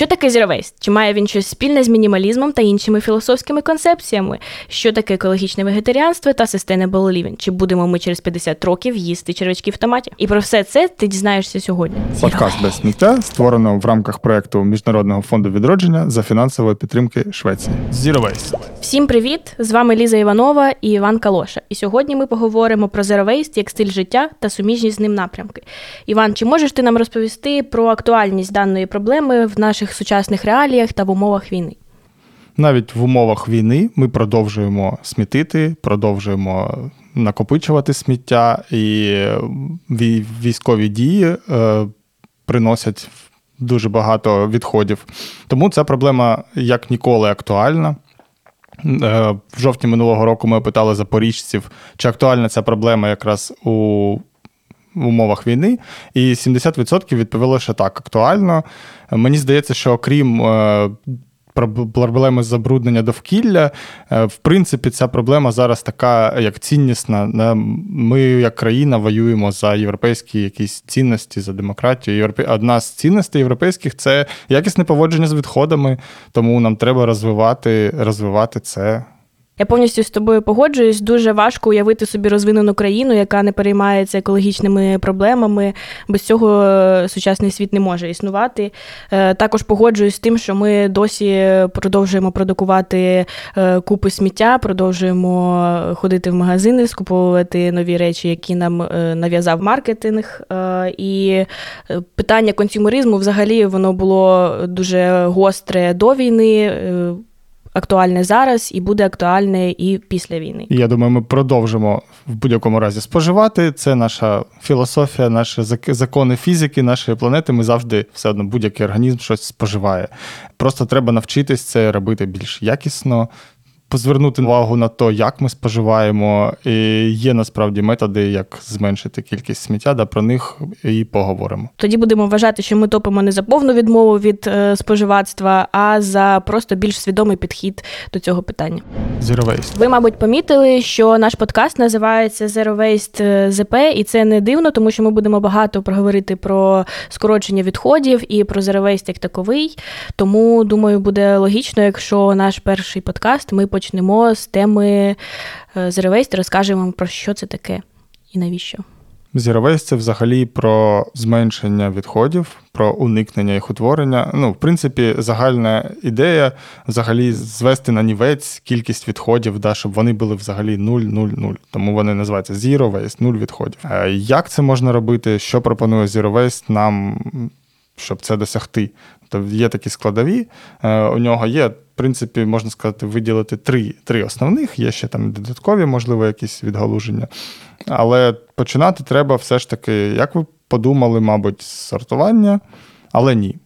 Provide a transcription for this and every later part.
Що таке Zero Чи має він щось спільне з мінімалізмом та іншими філософськими концепціями? Що таке екологічне вегетаріанство та sustainable living? Чи будемо ми через 50 років їсти червячки в томаті? І про все це ти дізнаєшся сьогодні. Подкаст без сміття створено в рамках проекту Міжнародного фонду відродження за фінансової підтримки Швеції. Zero Waste. Всім привіт! З вами Ліза Іванова і Іван Калоша. І сьогодні ми поговоримо про Zero Waste як стиль життя та суміжні з ним напрямки. Іван, чи можеш ти нам розповісти про актуальність даної проблеми в наших сучасних реаліях та в умовах війни? Навіть в умовах війни ми продовжуємо смітити, продовжуємо накопичувати сміття, і військові дії е, приносять дуже багато відходів. Тому ця проблема як ніколи актуальна. Е, в жовтні минулого року ми опитали запоріжців, чи актуальна ця проблема якраз у в умовах війни, і 70% відповіло, що так, актуально. Мені здається, що окрім е, проблеми забруднення довкілля, е, в принципі, ця проблема зараз така, як ціннісна. Ми, як країна, воюємо за європейські якісь цінності, за демократію. Одна з цінностей європейських це якісне поводження з відходами, тому нам треба розвивати, розвивати це. Я повністю з тобою погоджуюсь. Дуже важко уявити собі розвинену країну, яка не переймається екологічними проблемами. Без цього е, сучасний світ не може існувати. Е, також погоджуюсь з тим, що ми досі продовжуємо продукувати е, купи сміття, продовжуємо ходити в магазини, скуповувати нові речі, які нам нав'язав маркетинг. І питання консюмеризму взагалі воно було дуже гостре до війни актуальне зараз і буде актуальне і після війни. Я думаю, ми продовжимо в будь-якому разі споживати. Це наша філософія, наші закони фізики, нашої планети. Ми завжди все одно будь-який організм щось споживає. Просто треба навчитись це робити більш якісно, позвернути увагу на те, як ми споживаємо. І Є насправді методи, як зменшити кількість сміття, да про них і поговоримо. Тоді будемо вважати, що ми топимо не за повну відмову від е, споживацтва, а за просто більш свідомий підхід до цього питання. Zero Waste. Ви, мабуть, помітили, що наш подкаст називається Zero Waste е, ZP, і це не дивно, тому що ми будемо багато проговорити про скорочення відходів і про Zero Waste як таковий. Тому думаю, буде логічно, якщо наш перший подкаст ми почнемо з теми е, Zero Waste, розкажемо про що це таке і навіщо. Zero Waste – це взагалі про зменшення відходів, про уникнення їх утворення. Ну, в принципі, загальна ідея взагалі звести на нівець кількість відходів, да, щоб вони були взагалі 0-0-0. Тому вони називаються Zero Waste, 0 відходів. Е, як це можна робити? Що пропонує Zero Waste нам, щоб це досягти? Тобто є такі складові, е, у нього є, в принципі, можна сказати, виділити три три основних, є ще там додаткові, можливо, якісь відгалуження. Але починати треба все ж таки, як ви подумали, мабуть, з сортування, але ні.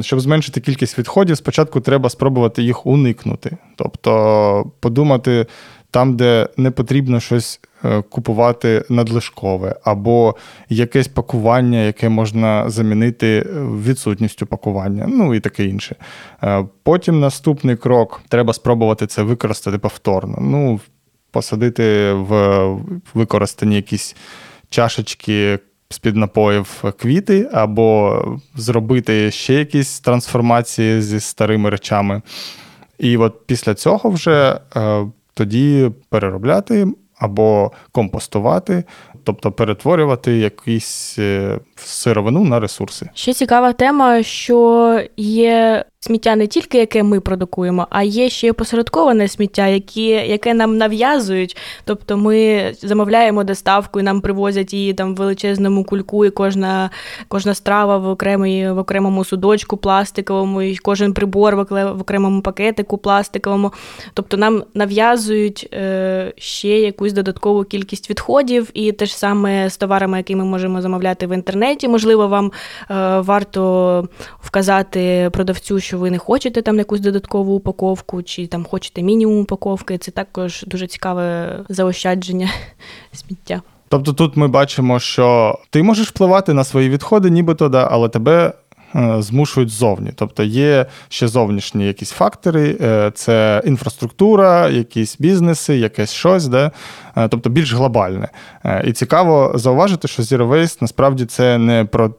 Щоб зменшити кількість відходів, спочатку треба спробувати їх уникнути. Тобто подумати там, де не потрібно щось е, купувати надлишкове, або якесь пакування, яке можна замінити відсутністю пакування, ну і таке інше. Е, потім наступний крок треба спробувати це використати повторно. Ну, посадити в використані якісь чашечки. З-під напоїв квіти, або зробити ще якісь трансформації зі старими речами. І от після цього вже е, тоді переробляти або компостувати, тобто перетворювати якісь е, сировину на ресурси. Ще цікава тема, що є сміття не тільки яке ми продукуємо, а є ще й посередковане сміття, які, яке нам нав'язують. Тобто ми замовляємо доставку і нам привозять її там в величезному кульку, і кожна кожна страва в окремій, в окремому судочку пластиковому, і кожен прибор в окремому пакетику пластиковому. Тобто нам нав'язують е, ще якусь додаткову кількість відходів, і те ж саме з товарами, які ми можемо замовляти в інтернеті. Можливо, вам е, варто вказати продавцю, що ви не хочете там якусь додаткову упаковку, чи там хочете мінімум упаковки. Це також дуже цікаве заощадження сміття. Тобто тут ми бачимо, що ти можеш впливати на свої відходи, нібито, да, але тебе е, змушують ззовні. Тобто є ще зовнішні якісь фактори, е, це інфраструктура, якісь бізнеси, якесь щось, да? Е, тобто більш глобальне. І цікаво зауважити, що Zero Waste насправді це не про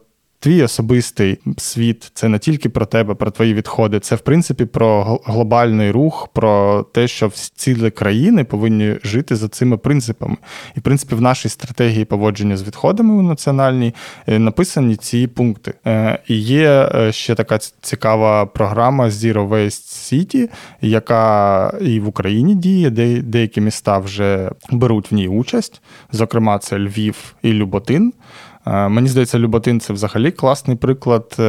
твій особистий світ це не тільки про тебе, про твої відходи, це в принципі про глобальний рух, про те, що цілі країни повинні жити за цими принципами. І в принципі, в нашій стратегії поводження з відходами у національній е, написані ці пункти. Е, і є е, ще така цікава програма Zero Waste City, яка і в Україні діє, де деякі міста вже беруть в ній участь. Зокрема, це Львів і Люботин. Е, мені здається, Люботин це взагалі класний приклад е,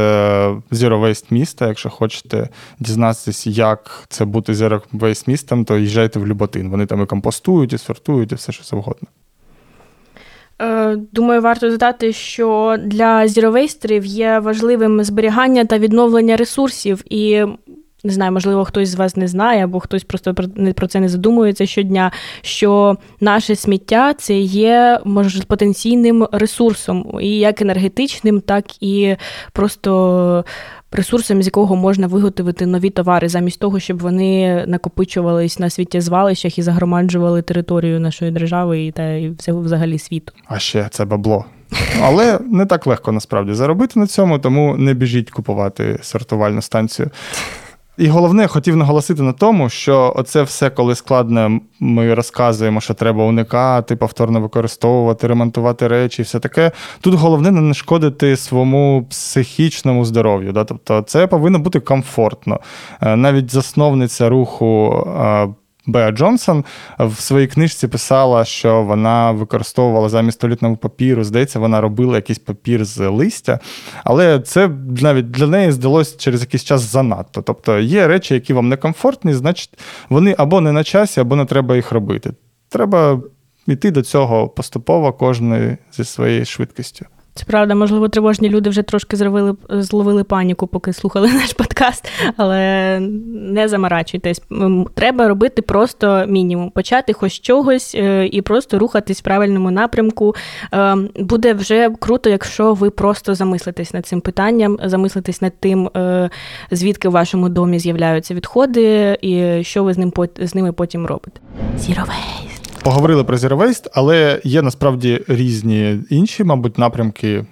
Zero Waste міста. Якщо хочете дізнатися, як це бути Zero Waste містом, то їжджайте в Люботин. Вони там і компостують, і сортують, і все що завгодно. Е, думаю, варто додати, що для зіровейстерів є важливим зберігання та відновлення ресурсів, і не знаю, можливо, хтось з вас не знає, або хтось просто про це не задумується щодня. Що наше сміття це є може потенційним ресурсом, і як енергетичним, так і просто. Ресурсом, з якого можна виготовити нові товари, замість того, щоб вони накопичувались на світтєзвалищах і загромаджували територію нашої держави і та і всього взагалі світу. А ще це бабло. Але не так легко насправді заробити на цьому, тому не біжіть купувати сортувальну станцію. І головне, хотів наголосити на тому, що оце все, коли складно, ми розказуємо, що треба уникати, повторно використовувати, ремонтувати речі, і все таке. Тут головне не нашкодити своєму психічному здоров'ю. Да? Тобто це повинно бути комфортно. Е, навіть засновниця руху е, Беа Джонсон в своїй книжці писала, що вона використовувала замість туалетного папіру. Здається, вона робила якийсь папір з листя, але це навіть для неї здалося через якийсь час занадто. Тобто є речі, які вам некомфортні, значить, вони або не на часі, або не треба їх робити. Треба йти до цього поступово, кожен зі своєю швидкістю. Це правда, можливо, тривожні люди вже трошки зловили, зловили паніку, поки слухали наш подкаст, але не заморачуйтесь. Треба робити просто мінімум. Почати хоч чогось е, і просто рухатись в правильному напрямку. Е, буде вже круто, якщо ви просто замислитесь над цим питанням, замислитесь над тим, е, звідки в вашому домі з'являються відходи, і що ви з ним з ними потім робите. Waste поговорили про Zero Waste, але є насправді різні інші, мабуть, напрямки.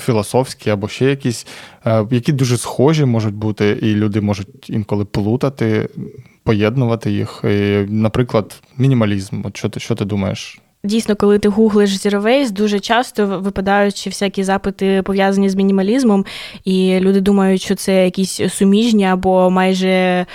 Філософські або ще якісь, е, які дуже схожі можуть бути, і люди можуть інколи плутати, поєднувати їх. І, Наприклад, мінімалізм. От що ти що ти думаєш Дійсно, коли ти гуглиш Zero дуже часто випадають всякі запити пов'язані з мінімалізмом, і люди думають, що це якісь суміжні або майже е,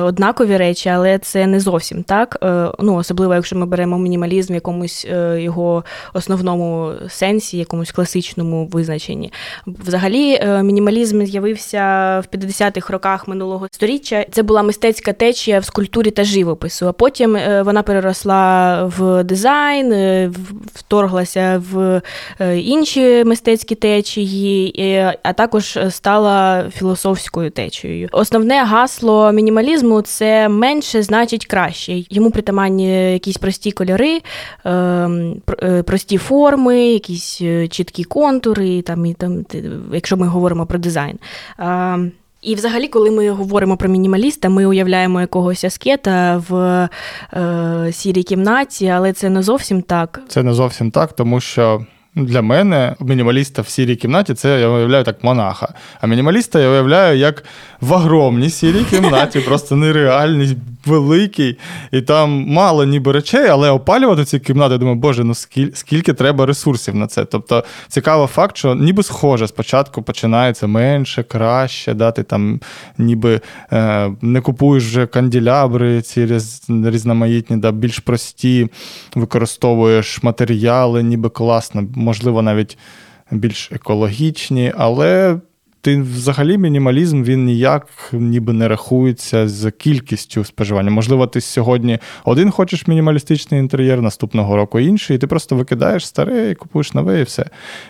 однакові речі, але це не зовсім так. Е, ну, Особливо, якщо ми беремо мінімалізм в якомусь е, його основному сенсі, якомусь класичному визначенні. Взагалі, мінімалізм з'явився в 50-х роках минулого століття. Це була мистецька течія в скульптурі та живопису, а потім вона переросла в дизайн е, вторглася в е, інші мистецькі течії, а також стала філософською течією. Основне гасло мінімалізму це менше значить краще. Йому притаманні якісь прості кольори, ем, е, прості форми, якісь чіткі контури, там і там, якщо ми говоримо про дизайн. І, взагалі, коли ми говоримо про мінімаліста, ми уявляємо якогось аскета в е, сірій кімнаті, але це не зовсім так. Це не зовсім так, тому що для мене мінімаліста в сірій кімнаті це я уявляю так монаха. А мінімаліста я уявляю як в огромній сірій кімнаті, просто нереальність великий. І там мало ніби речей, але опалювати ці кімнати, я думаю, боже, ну скільки, скільки треба ресурсів на це. Тобто цікавий факт, що ніби схоже, спочатку починається менше, краще, да, ти там ніби е, не купуєш вже канділябри, ці різноманітні, да, більш прості, використовуєш матеріали, ніби класно можливо, навіть більш екологічні, але ти взагалі мінімалізм він ніяк ніби не рахується з кількістю споживання. Можливо, ти сьогодні один хочеш мінімалістичний інтер'єр, наступного року інший, і ти просто викидаєш старе і купуєш нове, і все.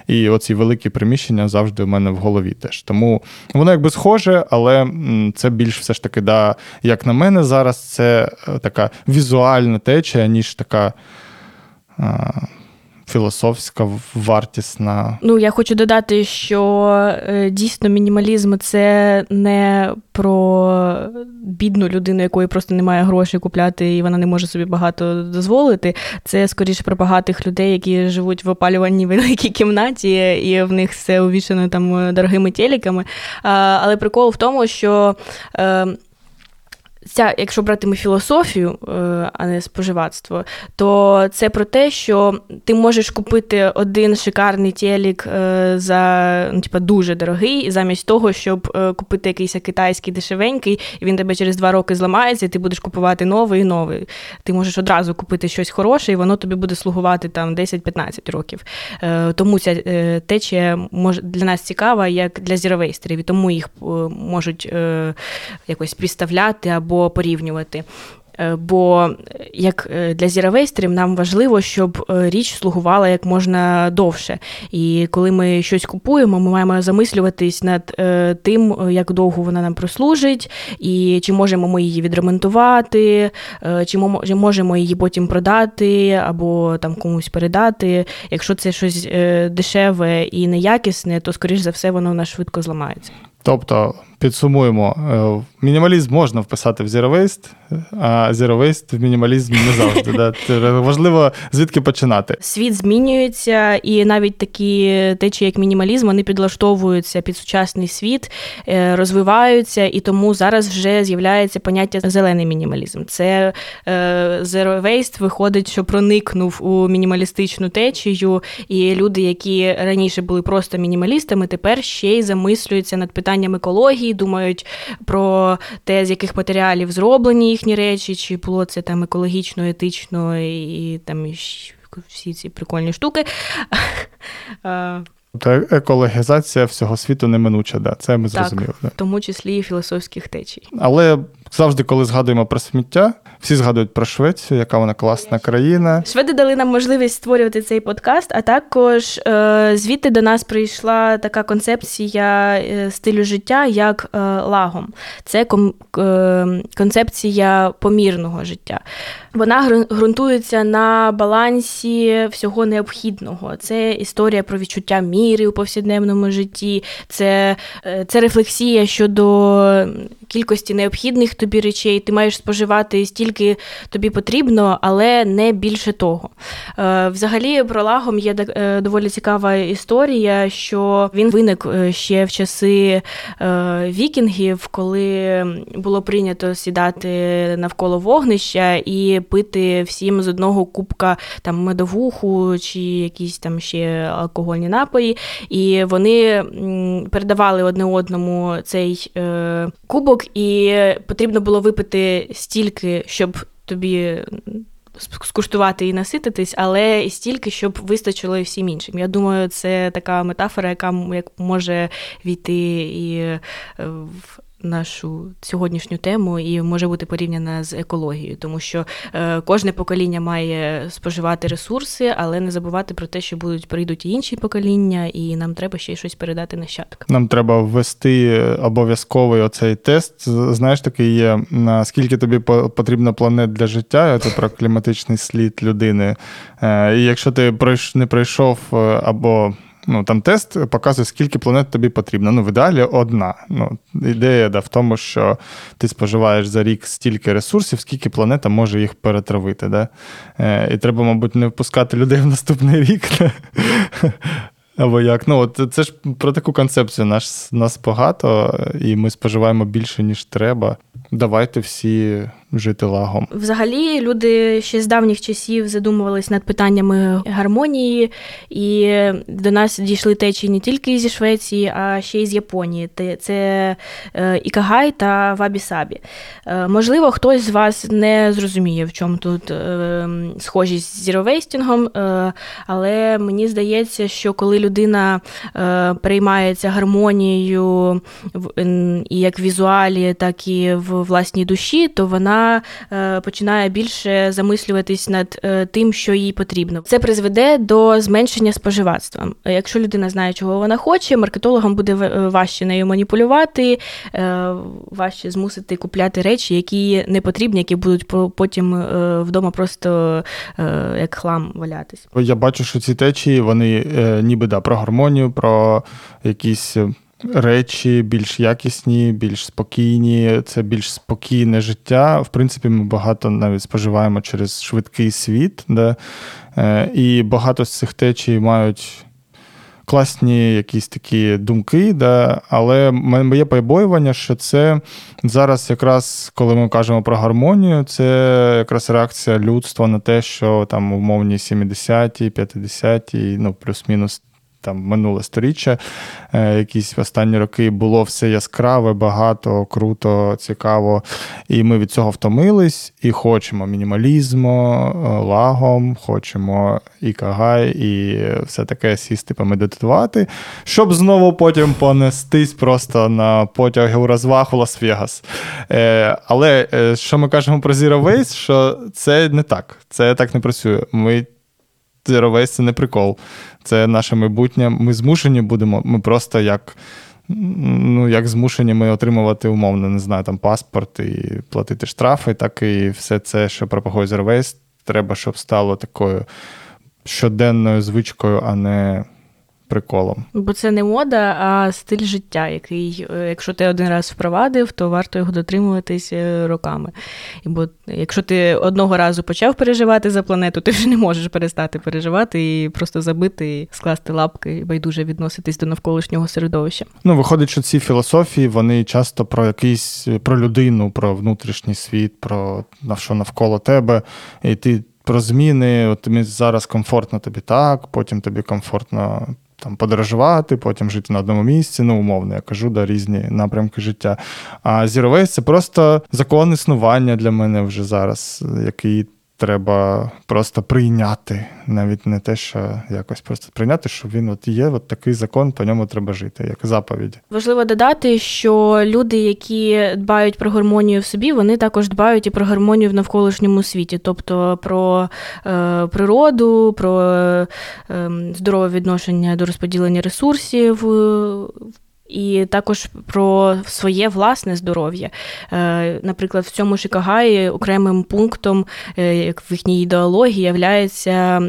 І оці великі приміщення завжди в мене в голові теж. Тому воно якби схоже, але це більш все ж таки, да, як на мене, зараз це е, така візуальна течія, ніж така філософська, вартісна. Ну, я хочу додати, що е, дійсно мінімалізм це не про бідну людину, якої просто немає грошей купляти, і вона не може собі багато дозволити. Це скоріше про багатих людей, які живуть в опалюваній великій кімнаті, і в них все увішано там дорогими телеками. Але прикол в тому, що. Ця, якщо брати ми філософію, е, а не споживацтво, то це про те, що ти можеш купити один шикарний телік е, за ну, типа, дуже дорогий, замість того, щоб е, купити якийсь китайський дешевенький, і він тебе через два роки зламається, і ти будеш купувати новий і новий. Ти можеш одразу купити щось хороше, і воно тобі буде слугувати там 10-15 років. Тому ця течія може для нас цікава, як для зіровейстерів, і тому їх можуть якось підставляти або порівнювати. Е, бо як е, для зіровейстерів нам важливо, щоб е, річ слугувала як можна довше. І коли ми щось купуємо, ми маємо замислюватись над тим, як довго вона нам прослужить, і чи можемо ми її відремонтувати, чи можемо її потім продати або там комусь передати. Якщо це щось дешеве і неякісне, то скоріш за все воно у нас швидко зламається. Тобто підсумуємо, мінімалізм можна вписати в Zero Waste, а Zero Waste в мінімалізм не завжди. Да? Важливо звідки починати. Світ змінюється, і навіть такі течії, як мінімалізм, вони підлаштовуються під сучасний світ, е, розвиваються, і тому зараз вже з'являється поняття зелений мінімалізм. Це е, Zero Waste виходить, що проникнув у мінімалістичну течію, і люди, які раніше були просто мінімалістами, тепер ще й замислюються над питанням екології, думають про те, з яких матеріалів зроблені їхні речі, чи було це там екологічно, етично і там всі ці прикольні штуки. Та екологізація всього світу неминуча, да, це ми зрозуміли. Так, да. В тому числі і філософських течій. Але завжди, коли згадуємо про сміття, всі згадують про Швецію, яка вона класна країна. Шведи дали нам можливість створювати цей подкаст, а також е, звідти до нас прийшла така концепція е, стилю життя, як е, лагом. Це концепція помірного життя. Вона ґрунтується на балансі всього необхідного. Це історія про відчуття міри у повсякденному житті, це, це рефлексія щодо кількості необхідних тобі речей. Ти маєш споживати стільки тобі потрібно, але не більше того. Е, взагалі, про лагом є е, доволі цікава історія, що він виник ще в часи вікінгів, коли було прийнято сідати навколо вогнища і пити всім з одного кубка там медовуху чи якісь там ще алкогольні напої. І вони передавали одне одному цей е, кубок, і потрібно було випити стільки, щоб тобі. Скуштувати і насититись, але і стільки, щоб вистачило і всім іншим. Я думаю, це така метафора, яка як може війти і е, в нашу сьогоднішню тему і може бути порівняна з екологією, тому що е, кожне покоління має споживати ресурси, але не забувати про те, що будуть прийдуть інші покоління, і нам треба ще щось передати нащадкам. Нам треба ввести обов'язковий оцей тест. Знаєш, такий є наскільки тобі потрібно планет для життя, це про кліматичний слід людини. Е, і якщо ти не пройшов е, або Ну, Там тест показує, скільки планет тобі потрібно. Ну, в ідеалі одна. Ну, Ідея да, в тому, що ти споживаєш за рік стільки ресурсів, скільки планета може їх перетравити. Да? Е, І треба, мабуть, не впускати людей в наступний рік. Да? Або як. Ну, от Це ж про таку концепцію. Нас, нас багато, і ми споживаємо більше, ніж треба. Давайте всі жити лагом. Взагалі, люди ще з давніх часів задумувались над питаннями гармонії, і до нас дійшли течії не тільки зі Швеції, а ще й з Японії. Це е, Ікагай та Вабі-Сабі. Е, можливо, хтось з вас не зрозуміє, в чому тут е, схожість з зіровейстінгом, але мені здається, що коли людина переймається гармонією і як в візуалі, так і в власній душі, то вона вона е, починає більше замислюватись над е, тим, що їй потрібно. Це призведе до зменшення споживацтва. Якщо людина знає, чого вона хоче, маркетологам буде важче нею маніпулювати, важче змусити купляти речі, які не потрібні, які будуть потім вдома просто як хлам валятись. Я бачу, що ці течії вони ніби да про гармонію, про якісь речі більш якісні, більш спокійні, це більш спокійне життя. В принципі, ми багато навіть споживаємо через швидкий світ, де, і багато з цих течій мають. Класні якісь такі думки, да, але моє побоювання, що це зараз, якраз коли ми кажемо про гармонію, це якраз реакція людства на те, що там умовні 70-ті, 50-ті, ну плюс-мінус там минуле сторіччя, е, якісь останні роки було все яскраве, багато, круто, цікаво. І ми від цього втомились і хочемо мінімалізму, е, лагом, хочемо і кагай, і все таке сісти, помедитувати, щоб знову потім понестись просто на потяги у розваг у Лас-Вегас. Е, але що ми кажемо про Zero Waste, що це не так. Це так не працює. Ми Zero це не прикол це наше майбутнє. Ми змушені будемо. Ми просто як ну, як змушені ми отримувати умовно, не знаю, там паспорт і платити штрафи, так і все це, що пропагує Zero Waste, треба, щоб стало такою щоденною звичкою, а не приколом. Бо це не мода, а стиль життя, який, е, якщо ти один раз впровадив, то варто його дотримуватись е, роками. Бо якщо ти одного разу почав переживати за планету, ти вже не можеш перестати переживати і просто забити, скласти лапки і байдуже відноситись до навколишнього середовища. Ну, виходить, що ці філософії вони часто про якийсь про людину, про внутрішній світ, про що навколо тебе, і ти. Про зміни, от тобі зараз комфортно тобі так, потім тобі комфортно там подорожувати, потім жити на одному місці, ну, умовно, я кажу, да, різні напрямки життя. А Zero Waste – це просто закон існування для мене вже зараз, який треба просто прийняти. Навіть не те, що якось просто прийняти, що він от є, от такий закон, по ньому треба жити, як заповідь. Важливо додати, що люди, які дбають про гармонію в собі, вони також дбають і про гармонію в навколишньому світі, тобто про е, природу, про е, здорове відношення до розподілення ресурсів і також про своє власне здоров'я. Е, наприклад, в цьому Шикагаї окремим пунктом, е, як в їхній ідеології, являється.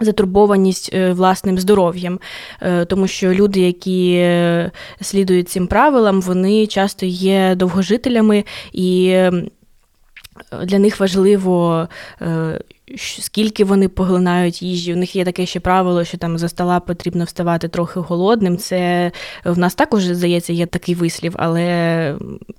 Затурбованість е, власним здоров'ям, тому що люди, які слідують цим правилам, вони часто є довгожителями, і для них важливо скільки вони поглинають їжі. У них є таке ще правило, що там за стола потрібно вставати трохи голодним. Це в нас також, здається, є такий вислів, але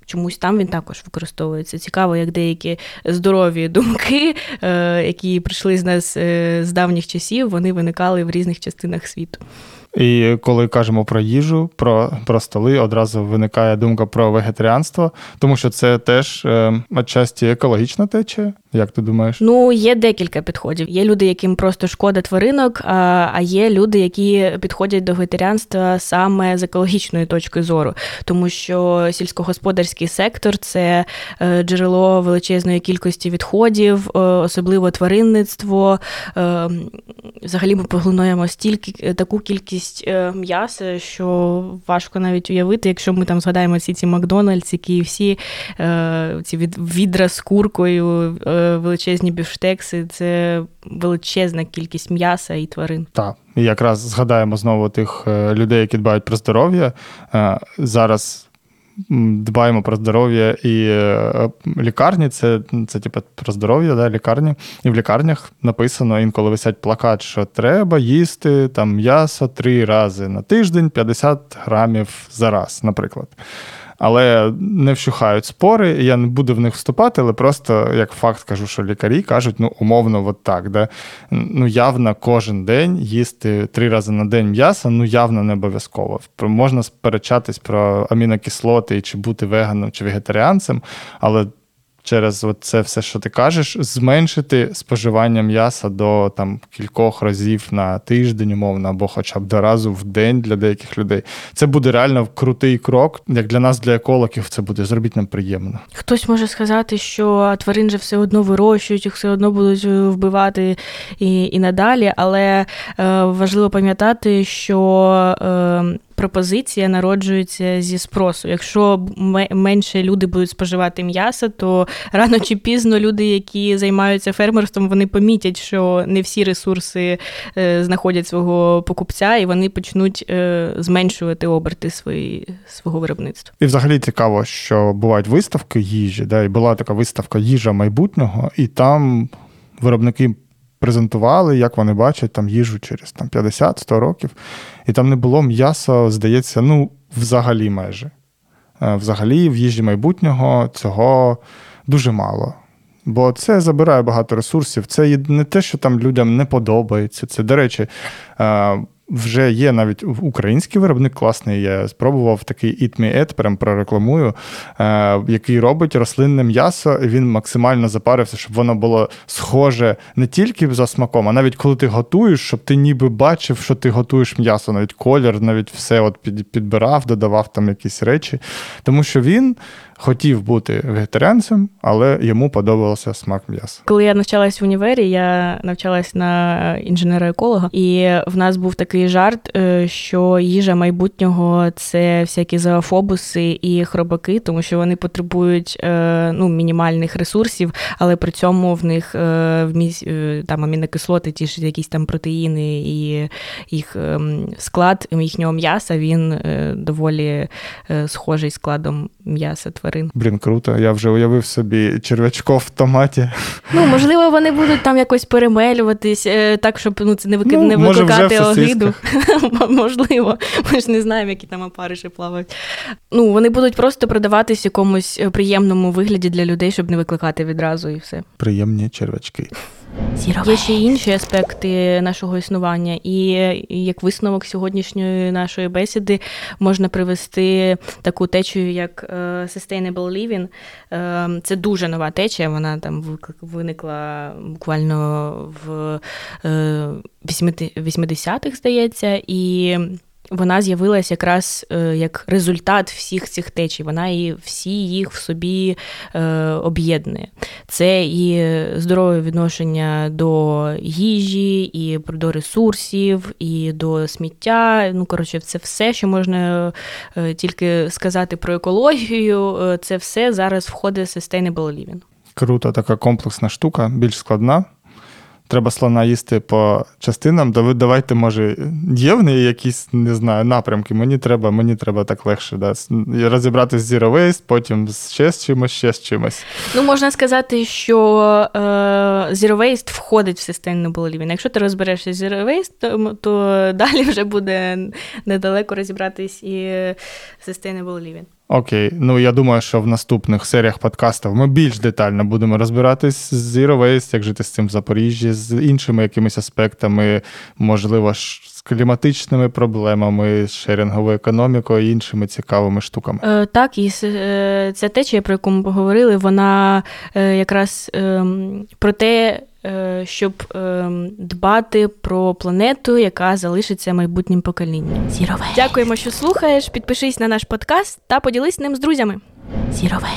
чомусь там він також використовується. Цікаво, як деякі здорові думки, е, які прийшли з нас е, з давніх часів, вони виникали в різних частинах світу. І коли кажемо про їжу, про про столи, одразу виникає думка про вегетаріанство, тому що це теж е, отчасті екологічна течія. Як ти думаєш? Ну, є декілька підходів. Є люди, яким просто шкода тваринок, а є люди, які підходять до вегетаріанства саме з екологічної точки зору, тому що сільськогосподарський сектор це е, джерело величезної кількості відходів, е, особливо тваринництво. Е, взагалі ми поглинаємо стільки таку кількість м'яса, що важко навіть уявити, якщо ми там згадаємо всі ці Макдональдс, які всі ці відра з куркою величезні бівштекси, це величезна кількість м'яса і тварин. Так, і якраз згадаємо знову тих е, людей, які дбають про здоров'я. Е, зараз дбаємо про здоров'я і е, лікарні, це це типу, про здоров'я, да, лікарні. І в лікарнях написано інколи висять плакат, що треба їсти там м'ясо три рази на тиждень, 50 грамів за раз, наприклад але не вщухають спори. Я не буду в них вступати, але просто як факт кажу, що лікарі кажуть, ну умовно, от так, Да? ну явно кожен день їсти три рази на день м'ясо, ну явно не обов'язково. Можна сперечатись про амінокислоти чи бути веганом чи вегетаріанцем, але через це все, що ти кажеш, зменшити споживання м'яса до там кількох разів на тиждень, умовно, або хоча б до разу в день для деяких людей. Це буде реально крутий крок. Як для нас, для екологів, це буде зробити нам приємно. Хтось може сказати, що тварин же все одно вирощують, їх все одно будуть вбивати і і надалі, але е, важливо пам'ятати, що. Е, пропозиція народжується зі спросу. Якщо менше люди будуть споживати м'ясо, то рано чи пізно люди, які займаються фермерством, вони помітять, що не всі ресурси е, знаходять свого покупця, і вони почнуть е, зменшувати оберти свої, свого виробництва. І взагалі цікаво, що бувають виставки їжі, да, і була така виставка їжа майбутнього, і там виробники презентували, як вони бачать там їжу через там, 50-100 років. І там не було м'яса, здається, ну, взагалі майже. Е, взагалі, в їжі майбутнього цього дуже мало. Бо це забирає багато ресурсів. Це не те, що там людям не подобається. Це, до речі, е, вже є навіть український виробник класний. Я спробував такий Eat Me Ed, прям прорекламую, е, який робить рослинне м'ясо. і Він максимально запарився, щоб воно було схоже не тільки за смаком, а навіть коли ти готуєш, щоб ти ніби бачив, що ти готуєш м'ясо, навіть колір, навіть все от підбирав, додавав там якісь речі. Тому що він хотів бути вегетаріанцем, але йому подобався смак м'яса. Коли я навчалась в універі, я навчалась на інженера-еколога, і в нас був такий жарт, е, що їжа майбутнього це всякі зоофобуси і хробаки, тому що вони потребують е, ну, мінімальних ресурсів, але при цьому в них е, вміс там амінокислоти, ті ж якісь там протеїни і їх ем, склад їхнього м'яса він доволі схожий складом м'яса тварин. Блін, круто. Я вже уявив собі черв'ячков в томаті. Ну, можливо, вони будуть там якось перемелюватись, е, так, щоб ну, це не викид... ну, не викликати огиду. Можливо, ми ж не знаємо, які там опариші плавають. Ну, Вони будуть просто продаватись в якомусь е, приємному вигляді для людей, щоб не викликати відразу і все. Приємні черв'ячки. Є ще інші аспекти нашого існування, і як висновок сьогоднішньої нашої бесіди можна привести таку течію, як е, Sustainable Living. Е, це дуже нова течія. Вона там виникла буквально в 80-х, е, здається, і вона з'явилася якраз е, як результат всіх цих течій. Вона і всі їх в собі е, об'єднує. Це і здорове відношення до їжі, і до ресурсів, і до сміття. Ну, коротше, це все, що можна е, тільки сказати про екологію. Це все зараз входить в Sustainable Living. Круто, така комплексна штука, більш складна треба слона їсти по частинам, то ви давайте, може, є в неї якісь, не знаю, напрямки. Мені треба мені треба так легше. Да. Розібрати з Zero Waste, потім ще з чимось, ще з чимось. Ну, можна сказати, що е, Zero Waste входить в Sustainable Living. Якщо ти розберешся з Zero Waste, то, то далі вже буде недалеко розібратись і Sustainable Living. Окей, ну я думаю, що в наступних серіях подкастів ми більш детально будемо розбиратись з Zero Waste, як жити з цим в Запоріжжі, з іншими якимись аспектами, можливо, з кліматичними проблемами, з шерінговою економікою і іншими цікавими штуками. Е, Так, і е, ця течія, про яку ми поговорили, вона е, якраз е, про те. Е, щоб ем, дбати про планету, яка залишиться майбутнім поколінням. Зіровей. Дякуємо, що слухаєш. Підпишись на наш подкаст та поділись ним з друзями. Зіровей.